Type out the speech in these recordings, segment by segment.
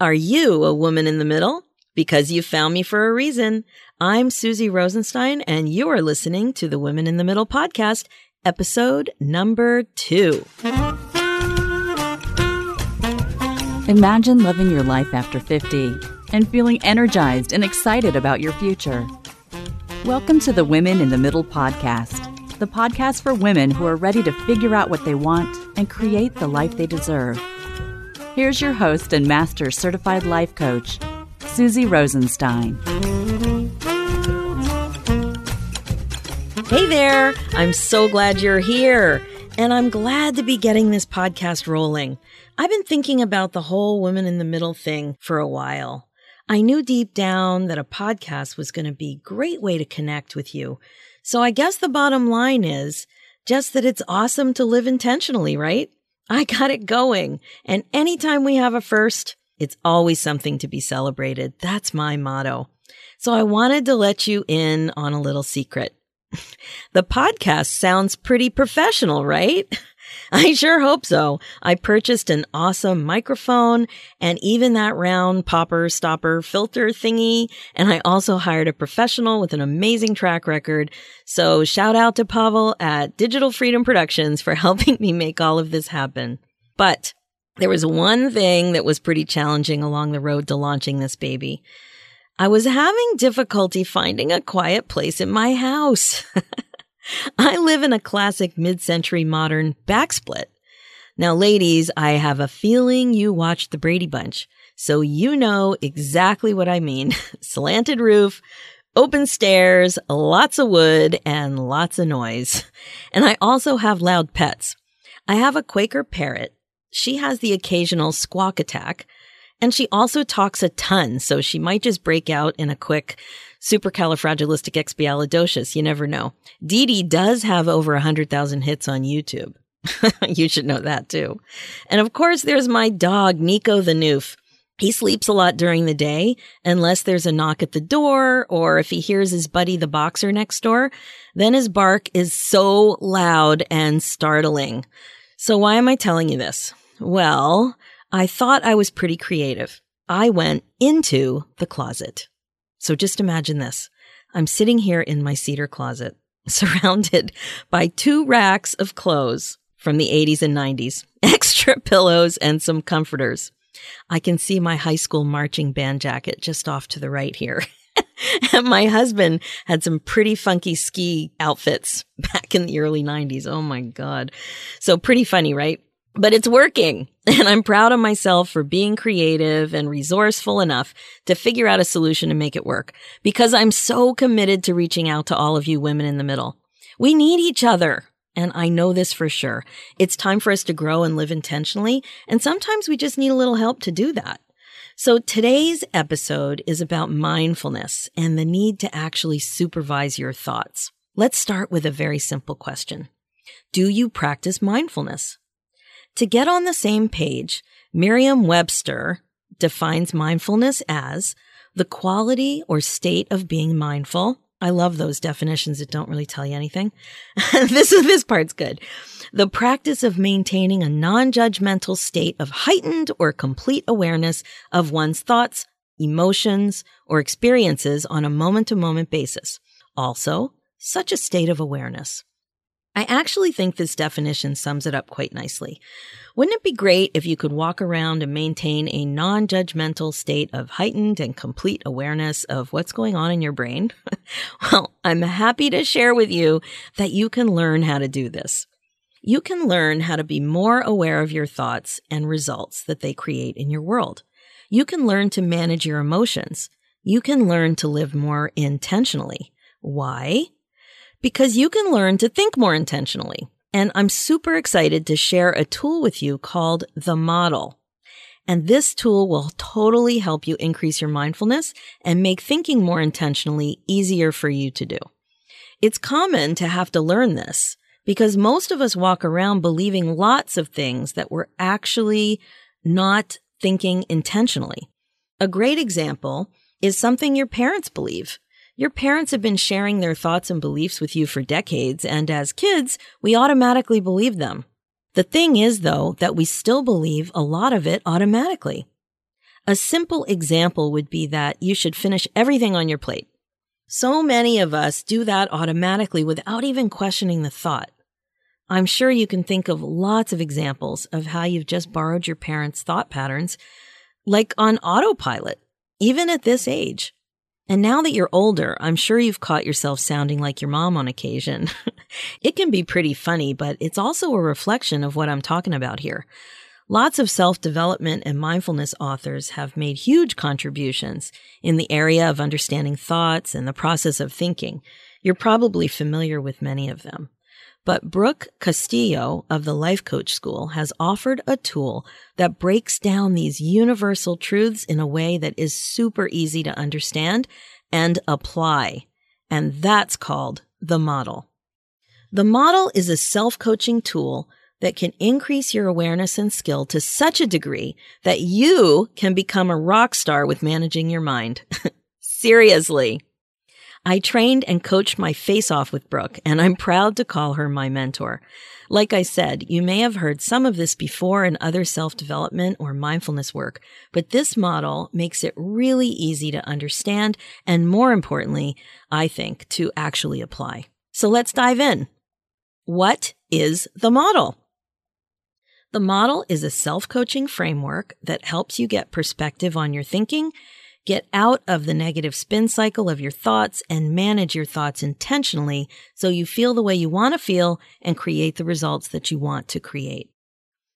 Are you a woman in the middle? Because you found me for a reason. I'm Susie Rosenstein, and you are listening to the Women in the Middle podcast, episode number two. Imagine living your life after 50 and feeling energized and excited about your future. Welcome to the Women in the Middle podcast, the podcast for women who are ready to figure out what they want and create the life they deserve. Here's your host and master certified life coach, Susie Rosenstein. Hey there! I'm so glad you're here. And I'm glad to be getting this podcast rolling. I've been thinking about the whole women in the middle thing for a while. I knew deep down that a podcast was going to be a great way to connect with you. So I guess the bottom line is just that it's awesome to live intentionally, right? I got it going. And anytime we have a first, it's always something to be celebrated. That's my motto. So I wanted to let you in on a little secret. the podcast sounds pretty professional, right? I sure hope so. I purchased an awesome microphone and even that round popper stopper filter thingy. And I also hired a professional with an amazing track record. So shout out to Pavel at Digital Freedom Productions for helping me make all of this happen. But there was one thing that was pretty challenging along the road to launching this baby. I was having difficulty finding a quiet place in my house. I live in a classic mid century modern backsplit. Now, ladies, I have a feeling you watched the Brady Bunch, so you know exactly what I mean. Slanted roof, open stairs, lots of wood, and lots of noise. And I also have loud pets. I have a Quaker parrot. She has the occasional squawk attack. And she also talks a ton, so she might just break out in a quick supercalifragilisticexpialidocious. You never know. Dee Dee does have over 100,000 hits on YouTube. you should know that too. And of course, there's my dog, Nico the Noof. He sleeps a lot during the day unless there's a knock at the door or if he hears his buddy the boxer next door, then his bark is so loud and startling. So why am I telling you this? Well, I thought I was pretty creative. I went into the closet. So just imagine this. I'm sitting here in my cedar closet, surrounded by two racks of clothes from the 80s and 90s, extra pillows and some comforters. I can see my high school marching band jacket just off to the right here. and my husband had some pretty funky ski outfits back in the early 90s. Oh my God. So pretty funny, right? but it's working. And I'm proud of myself for being creative and resourceful enough to figure out a solution to make it work because I'm so committed to reaching out to all of you women in the middle. We need each other. And I know this for sure. It's time for us to grow and live intentionally. And sometimes we just need a little help to do that. So today's episode is about mindfulness and the need to actually supervise your thoughts. Let's start with a very simple question. Do you practice mindfulness? To get on the same page, Merriam Webster defines mindfulness as the quality or state of being mindful. I love those definitions that don't really tell you anything. this is, this part's good. The practice of maintaining a non-judgmental state of heightened or complete awareness of one's thoughts, emotions, or experiences on a moment to moment basis. Also, such a state of awareness. I actually think this definition sums it up quite nicely. Wouldn't it be great if you could walk around and maintain a non judgmental state of heightened and complete awareness of what's going on in your brain? well, I'm happy to share with you that you can learn how to do this. You can learn how to be more aware of your thoughts and results that they create in your world. You can learn to manage your emotions. You can learn to live more intentionally. Why? Because you can learn to think more intentionally. And I'm super excited to share a tool with you called the model. And this tool will totally help you increase your mindfulness and make thinking more intentionally easier for you to do. It's common to have to learn this because most of us walk around believing lots of things that we're actually not thinking intentionally. A great example is something your parents believe. Your parents have been sharing their thoughts and beliefs with you for decades, and as kids, we automatically believe them. The thing is, though, that we still believe a lot of it automatically. A simple example would be that you should finish everything on your plate. So many of us do that automatically without even questioning the thought. I'm sure you can think of lots of examples of how you've just borrowed your parents' thought patterns, like on autopilot, even at this age. And now that you're older, I'm sure you've caught yourself sounding like your mom on occasion. it can be pretty funny, but it's also a reflection of what I'm talking about here. Lots of self development and mindfulness authors have made huge contributions in the area of understanding thoughts and the process of thinking. You're probably familiar with many of them. But Brooke Castillo of the Life Coach School has offered a tool that breaks down these universal truths in a way that is super easy to understand and apply. And that's called the model. The model is a self coaching tool that can increase your awareness and skill to such a degree that you can become a rock star with managing your mind. Seriously. I trained and coached my face off with Brooke, and I'm proud to call her my mentor. Like I said, you may have heard some of this before in other self development or mindfulness work, but this model makes it really easy to understand and more importantly, I think, to actually apply. So let's dive in. What is the model? The model is a self coaching framework that helps you get perspective on your thinking, get out of the negative spin cycle of your thoughts, and manage your thoughts intentionally so you feel the way you want to feel and create the results that you want to create.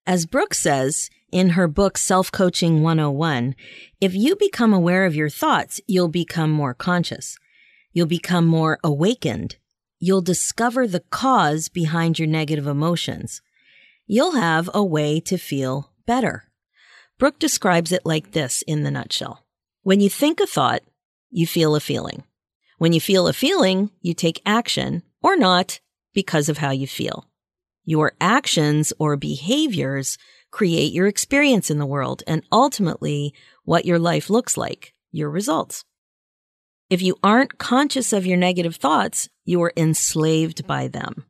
As Brooke says in her book Self Coaching 101, if you become aware of your thoughts, you'll become more conscious. You'll become more awakened. You'll discover the cause behind your negative emotions you'll have a way to feel better. Brooke describes it like this in the nutshell. When you think a thought, you feel a feeling. When you feel a feeling, you take action or not because of how you feel. Your actions or behaviors create your experience in the world and ultimately what your life looks like, your results. If you aren't conscious of your negative thoughts, you are enslaved by them.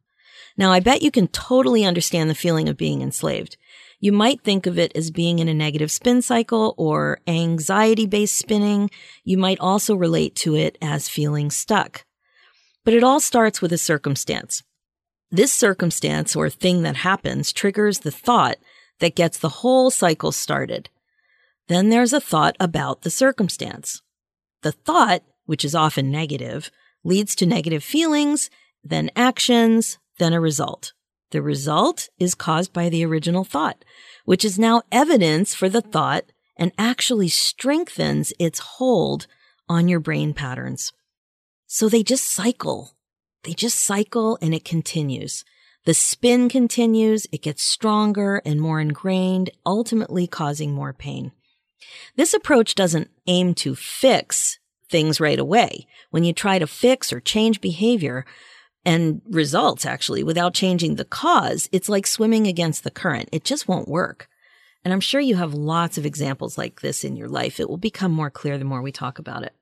Now, I bet you can totally understand the feeling of being enslaved. You might think of it as being in a negative spin cycle or anxiety based spinning. You might also relate to it as feeling stuck. But it all starts with a circumstance. This circumstance or thing that happens triggers the thought that gets the whole cycle started. Then there's a thought about the circumstance. The thought, which is often negative, leads to negative feelings, then actions, then a result. The result is caused by the original thought, which is now evidence for the thought and actually strengthens its hold on your brain patterns. So they just cycle. They just cycle and it continues. The spin continues, it gets stronger and more ingrained, ultimately causing more pain. This approach doesn't aim to fix things right away. When you try to fix or change behavior, and results actually without changing the cause, it's like swimming against the current. It just won't work. And I'm sure you have lots of examples like this in your life. It will become more clear the more we talk about it.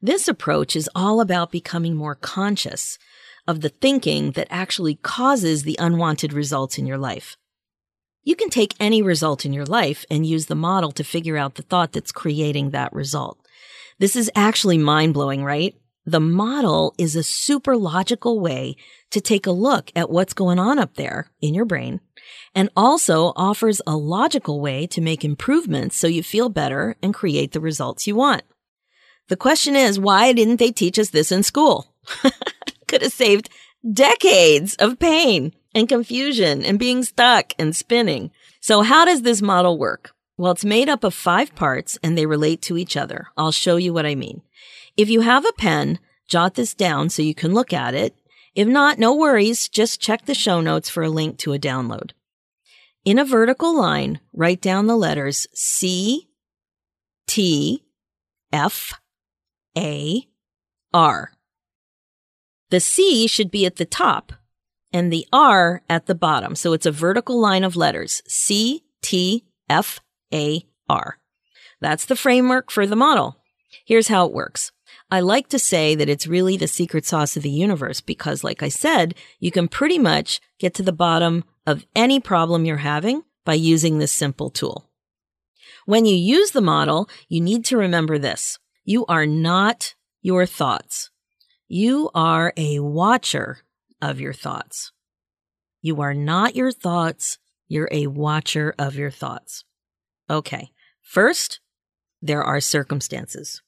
This approach is all about becoming more conscious of the thinking that actually causes the unwanted results in your life. You can take any result in your life and use the model to figure out the thought that's creating that result. This is actually mind blowing, right? The model is a super logical way to take a look at what's going on up there in your brain and also offers a logical way to make improvements so you feel better and create the results you want. The question is, why didn't they teach us this in school? Could have saved decades of pain and confusion and being stuck and spinning. So how does this model work? Well, it's made up of five parts and they relate to each other. I'll show you what I mean. If you have a pen, jot this down so you can look at it. If not, no worries. Just check the show notes for a link to a download. In a vertical line, write down the letters C, T, F, A, R. The C should be at the top and the R at the bottom. So it's a vertical line of letters C, T, F, A, R. That's the framework for the model. Here's how it works. I like to say that it's really the secret sauce of the universe because, like I said, you can pretty much get to the bottom of any problem you're having by using this simple tool. When you use the model, you need to remember this. You are not your thoughts. You are a watcher of your thoughts. You are not your thoughts. You're a watcher of your thoughts. Okay. First, there are circumstances.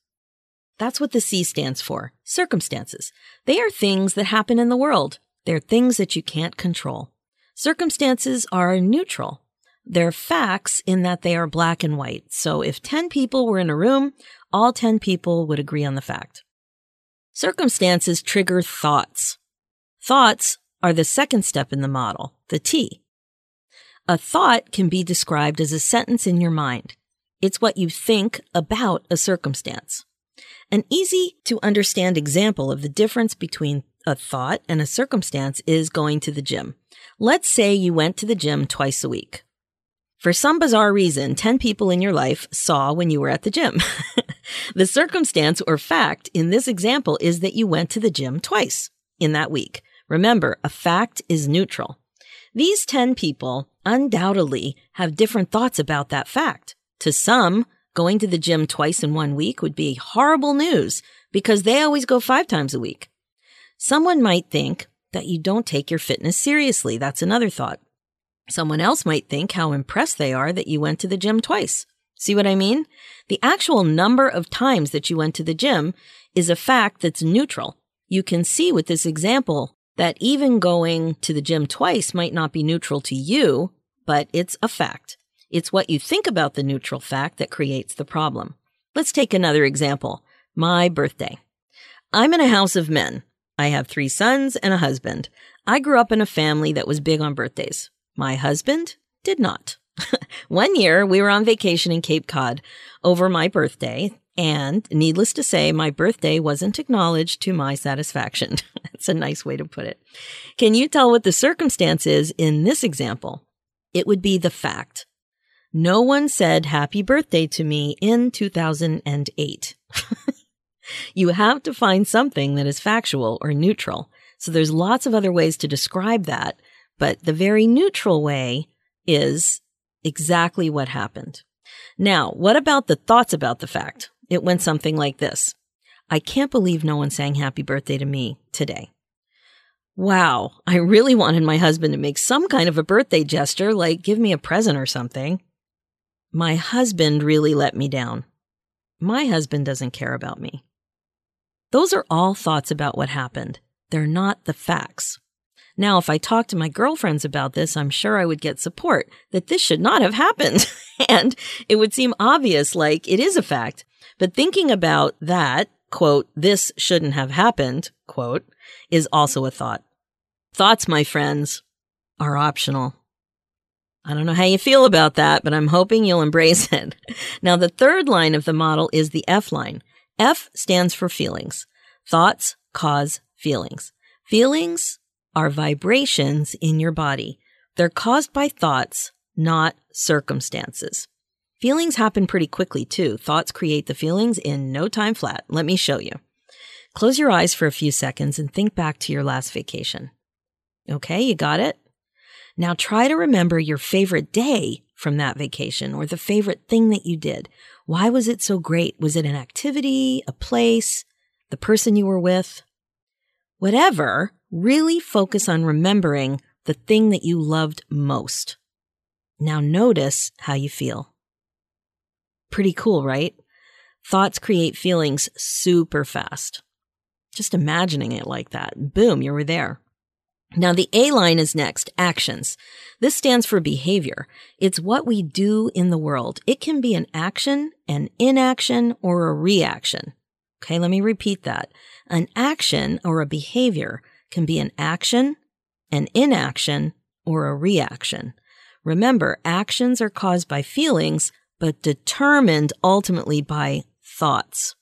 That's what the C stands for. Circumstances. They are things that happen in the world. They're things that you can't control. Circumstances are neutral. They're facts in that they are black and white. So if 10 people were in a room, all 10 people would agree on the fact. Circumstances trigger thoughts. Thoughts are the second step in the model, the T. A thought can be described as a sentence in your mind. It's what you think about a circumstance. An easy to understand example of the difference between a thought and a circumstance is going to the gym. Let's say you went to the gym twice a week. For some bizarre reason, 10 people in your life saw when you were at the gym. the circumstance or fact in this example is that you went to the gym twice in that week. Remember, a fact is neutral. These 10 people undoubtedly have different thoughts about that fact. To some, going to the gym twice in one week would be horrible news because they always go five times a week. Someone might think that you don't take your fitness seriously. That's another thought. Someone else might think how impressed they are that you went to the gym twice. See what I mean? The actual number of times that you went to the gym is a fact that's neutral. You can see with this example that even going to the gym twice might not be neutral to you, but it's a fact. It's what you think about the neutral fact that creates the problem. Let's take another example. My birthday. I'm in a house of men. I have three sons and a husband. I grew up in a family that was big on birthdays. My husband did not. One year we were on vacation in Cape Cod over my birthday, and needless to say, my birthday wasn't acknowledged to my satisfaction. That's a nice way to put it. Can you tell what the circumstance is in this example? It would be the fact. No one said happy birthday to me in 2008. you have to find something that is factual or neutral. So there's lots of other ways to describe that, but the very neutral way is exactly what happened. Now, what about the thoughts about the fact? It went something like this. I can't believe no one sang happy birthday to me today. Wow, I really wanted my husband to make some kind of a birthday gesture, like give me a present or something. My husband really let me down. My husband doesn't care about me. Those are all thoughts about what happened. They're not the facts. Now, if I talked to my girlfriends about this, I'm sure I would get support that this should not have happened. and it would seem obvious, like it is a fact. But thinking about that, quote, this shouldn't have happened, quote, is also a thought. Thoughts, my friends, are optional. I don't know how you feel about that, but I'm hoping you'll embrace it. Now, the third line of the model is the F line. F stands for feelings. Thoughts cause feelings. Feelings are vibrations in your body. They're caused by thoughts, not circumstances. Feelings happen pretty quickly too. Thoughts create the feelings in no time flat. Let me show you. Close your eyes for a few seconds and think back to your last vacation. Okay, you got it? Now try to remember your favorite day from that vacation or the favorite thing that you did. Why was it so great? Was it an activity, a place, the person you were with? Whatever, really focus on remembering the thing that you loved most. Now notice how you feel. Pretty cool, right? Thoughts create feelings super fast. Just imagining it like that. Boom, you were there. Now the A line is next, actions. This stands for behavior. It's what we do in the world. It can be an action, an inaction, or a reaction. Okay, let me repeat that. An action or a behavior can be an action, an inaction, or a reaction. Remember, actions are caused by feelings, but determined ultimately by thoughts.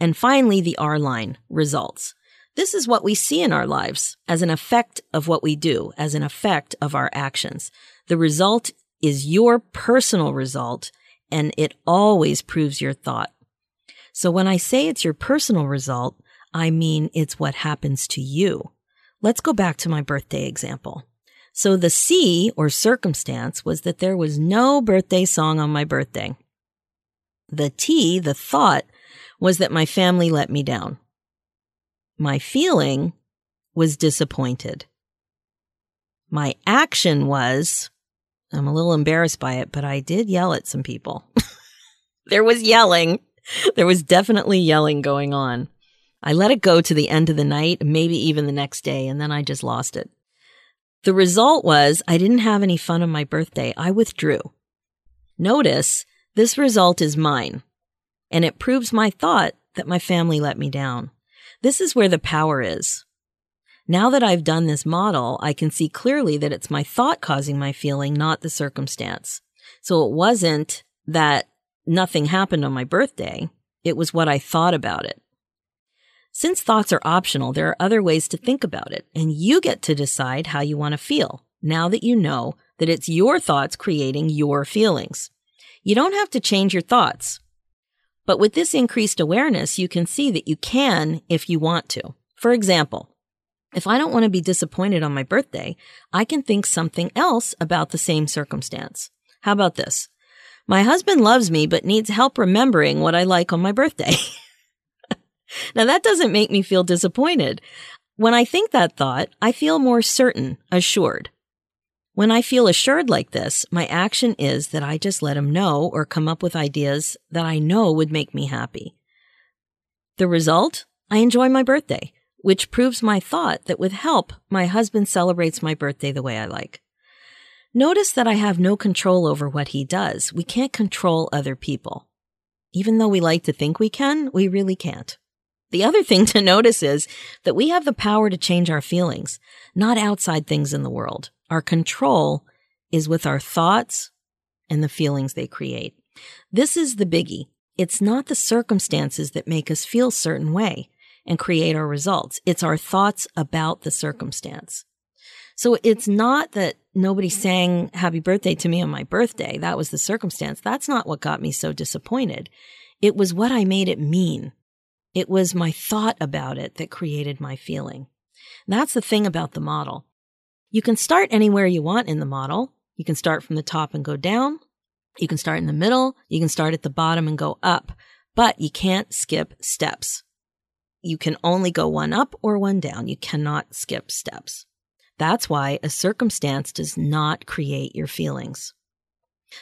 And finally, the R line, results. This is what we see in our lives as an effect of what we do, as an effect of our actions. The result is your personal result, and it always proves your thought. So when I say it's your personal result, I mean, it's what happens to you. Let's go back to my birthday example. So the C or circumstance was that there was no birthday song on my birthday. The T, the thought, was that my family let me down. My feeling was disappointed. My action was, I'm a little embarrassed by it, but I did yell at some people. there was yelling. There was definitely yelling going on. I let it go to the end of the night, maybe even the next day, and then I just lost it. The result was I didn't have any fun on my birthday. I withdrew. Notice this result is mine, and it proves my thought that my family let me down. This is where the power is. Now that I've done this model, I can see clearly that it's my thought causing my feeling, not the circumstance. So it wasn't that nothing happened on my birthday. It was what I thought about it. Since thoughts are optional, there are other ways to think about it, and you get to decide how you want to feel now that you know that it's your thoughts creating your feelings. You don't have to change your thoughts. But with this increased awareness, you can see that you can if you want to. For example, if I don't want to be disappointed on my birthday, I can think something else about the same circumstance. How about this? My husband loves me but needs help remembering what I like on my birthday. Now that doesn't make me feel disappointed. When I think that thought, I feel more certain, assured. When I feel assured like this, my action is that I just let him know or come up with ideas that I know would make me happy. The result? I enjoy my birthday, which proves my thought that with help, my husband celebrates my birthday the way I like. Notice that I have no control over what he does. We can't control other people. Even though we like to think we can, we really can't. The other thing to notice is that we have the power to change our feelings, not outside things in the world. Our control is with our thoughts and the feelings they create. This is the biggie. It's not the circumstances that make us feel certain way and create our results. It's our thoughts about the circumstance. So it's not that nobody sang happy birthday to me on my birthday. That was the circumstance. That's not what got me so disappointed. It was what I made it mean. It was my thought about it that created my feeling. That's the thing about the model. You can start anywhere you want in the model. You can start from the top and go down. You can start in the middle. You can start at the bottom and go up, but you can't skip steps. You can only go one up or one down. You cannot skip steps. That's why a circumstance does not create your feelings.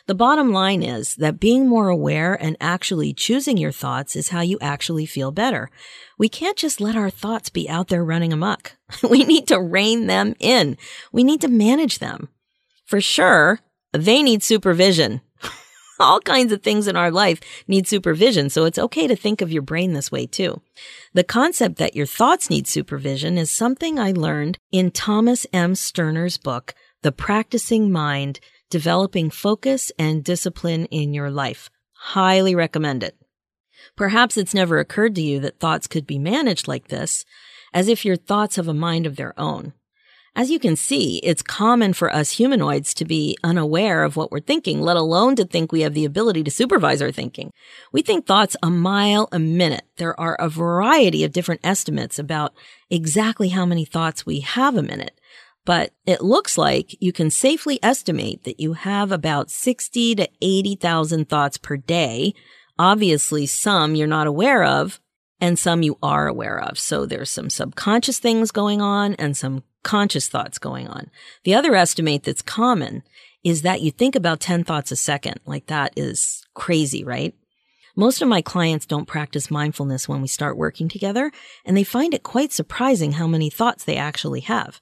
The bottom line is that being more aware and actually choosing your thoughts is how you actually feel better. We can't just let our thoughts be out there running amok. we need to rein them in. We need to manage them. For sure, they need supervision. All kinds of things in our life need supervision, so it's okay to think of your brain this way too. The concept that your thoughts need supervision is something I learned in Thomas M. Sterner's book, The Practicing Mind developing focus and discipline in your life. Highly recommend it. Perhaps it's never occurred to you that thoughts could be managed like this, as if your thoughts have a mind of their own. As you can see, it's common for us humanoids to be unaware of what we're thinking, let alone to think we have the ability to supervise our thinking. We think thoughts a mile a minute. There are a variety of different estimates about exactly how many thoughts we have a minute but it looks like you can safely estimate that you have about 60 to 80,000 thoughts per day. Obviously, some you're not aware of and some you are aware of. So there's some subconscious things going on and some conscious thoughts going on. The other estimate that's common is that you think about 10 thoughts a second. Like that is crazy, right? Most of my clients don't practice mindfulness when we start working together, and they find it quite surprising how many thoughts they actually have.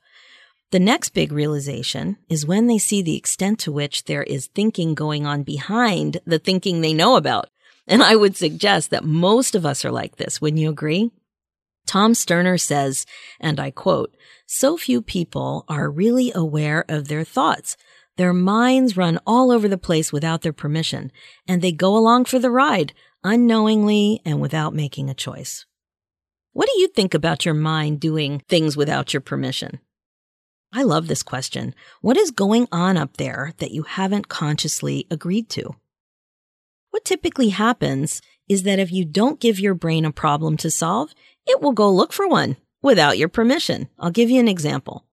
The next big realization is when they see the extent to which there is thinking going on behind the thinking they know about. And I would suggest that most of us are like this. Wouldn't you agree? Tom Sterner says, and I quote, so few people are really aware of their thoughts. Their minds run all over the place without their permission, and they go along for the ride, unknowingly and without making a choice. What do you think about your mind doing things without your permission? I love this question. What is going on up there that you haven't consciously agreed to? What typically happens is that if you don't give your brain a problem to solve, it will go look for one without your permission. I'll give you an example.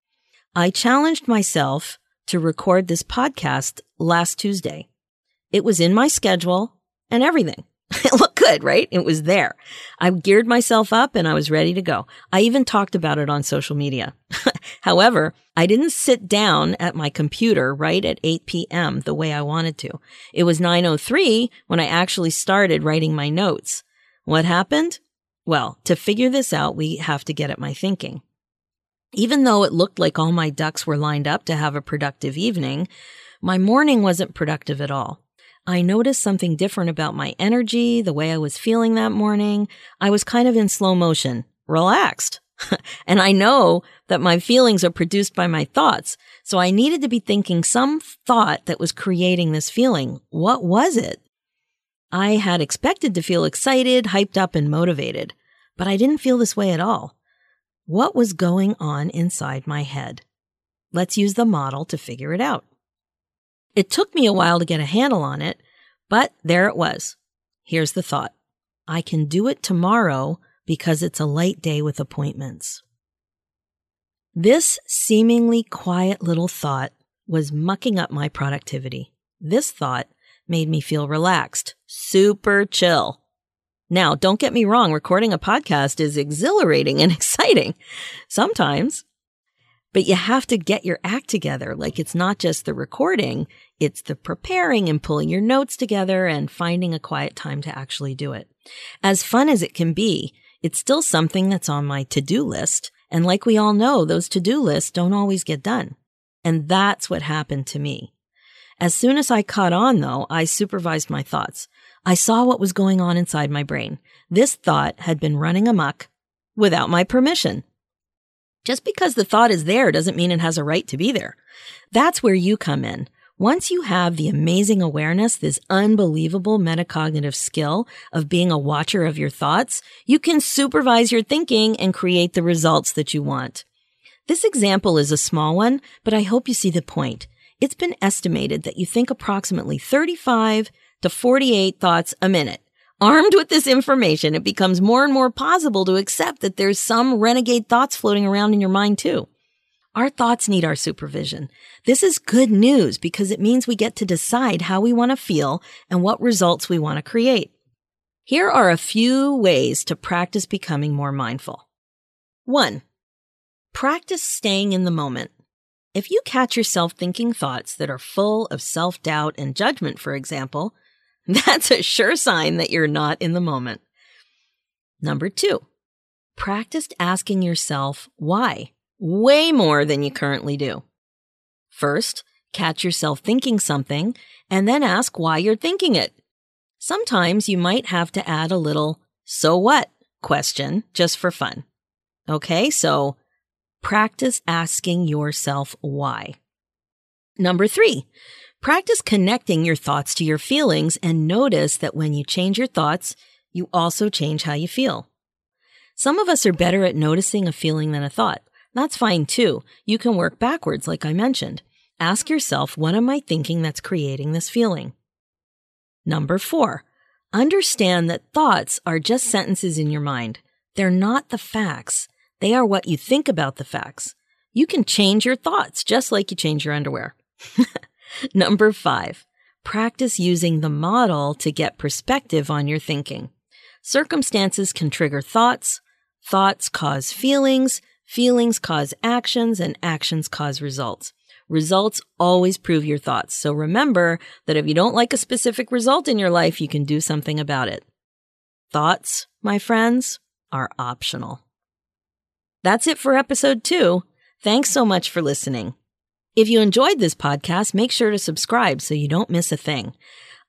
I challenged myself to record this podcast last Tuesday. It was in my schedule and everything. It looked good, right? It was there. I geared myself up and I was ready to go. I even talked about it on social media. However, I didn't sit down at my computer right at 8 p.m. the way I wanted to. It was 9.03 when I actually started writing my notes. What happened? Well, to figure this out, we have to get at my thinking. Even though it looked like all my ducks were lined up to have a productive evening, my morning wasn't productive at all. I noticed something different about my energy, the way I was feeling that morning. I was kind of in slow motion, relaxed. and I know that my feelings are produced by my thoughts. So I needed to be thinking some thought that was creating this feeling. What was it? I had expected to feel excited, hyped up, and motivated, but I didn't feel this way at all. What was going on inside my head? Let's use the model to figure it out. It took me a while to get a handle on it, but there it was. Here's the thought. I can do it tomorrow because it's a light day with appointments. This seemingly quiet little thought was mucking up my productivity. This thought made me feel relaxed, super chill. Now, don't get me wrong, recording a podcast is exhilarating and exciting. Sometimes but you have to get your act together. Like it's not just the recording, it's the preparing and pulling your notes together and finding a quiet time to actually do it. As fun as it can be, it's still something that's on my to-do list. And like we all know, those to-do lists don't always get done. And that's what happened to me. As soon as I caught on though, I supervised my thoughts. I saw what was going on inside my brain. This thought had been running amok without my permission. Just because the thought is there doesn't mean it has a right to be there. That's where you come in. Once you have the amazing awareness, this unbelievable metacognitive skill of being a watcher of your thoughts, you can supervise your thinking and create the results that you want. This example is a small one, but I hope you see the point. It's been estimated that you think approximately 35 to 48 thoughts a minute. Armed with this information, it becomes more and more possible to accept that there's some renegade thoughts floating around in your mind too. Our thoughts need our supervision. This is good news because it means we get to decide how we want to feel and what results we want to create. Here are a few ways to practice becoming more mindful. One, practice staying in the moment. If you catch yourself thinking thoughts that are full of self doubt and judgment, for example, That's a sure sign that you're not in the moment. Number two, practice asking yourself why way more than you currently do. First, catch yourself thinking something and then ask why you're thinking it. Sometimes you might have to add a little so what question just for fun. Okay, so practice asking yourself why. Number three, Practice connecting your thoughts to your feelings and notice that when you change your thoughts, you also change how you feel. Some of us are better at noticing a feeling than a thought. That's fine too. You can work backwards, like I mentioned. Ask yourself, what am I thinking that's creating this feeling? Number four, understand that thoughts are just sentences in your mind. They're not the facts. They are what you think about the facts. You can change your thoughts just like you change your underwear. Number five, practice using the model to get perspective on your thinking. Circumstances can trigger thoughts, thoughts cause feelings, feelings cause actions, and actions cause results. Results always prove your thoughts. So remember that if you don't like a specific result in your life, you can do something about it. Thoughts, my friends, are optional. That's it for episode two. Thanks so much for listening. If you enjoyed this podcast, make sure to subscribe so you don't miss a thing.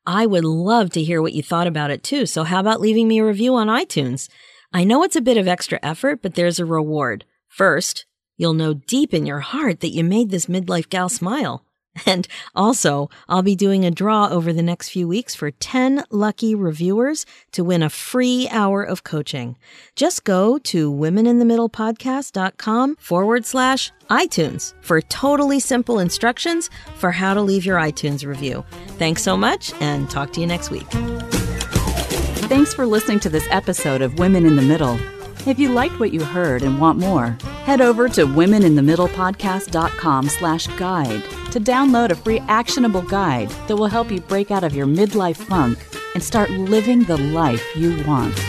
I would love to hear what you thought about it too. So how about leaving me a review on iTunes? I know it's a bit of extra effort, but there's a reward. First, you'll know deep in your heart that you made this midlife gal smile. And also, I'll be doing a draw over the next few weeks for 10 lucky reviewers to win a free hour of coaching. Just go to womeninthemiddlepodcast.com forward slash iTunes for totally simple instructions for how to leave your iTunes review. Thanks so much and talk to you next week. Thanks for listening to this episode of Women in the Middle. If you liked what you heard and want more, Head over to womeninthemiddlepodcast.com slash guide to download a free actionable guide that will help you break out of your midlife funk and start living the life you want.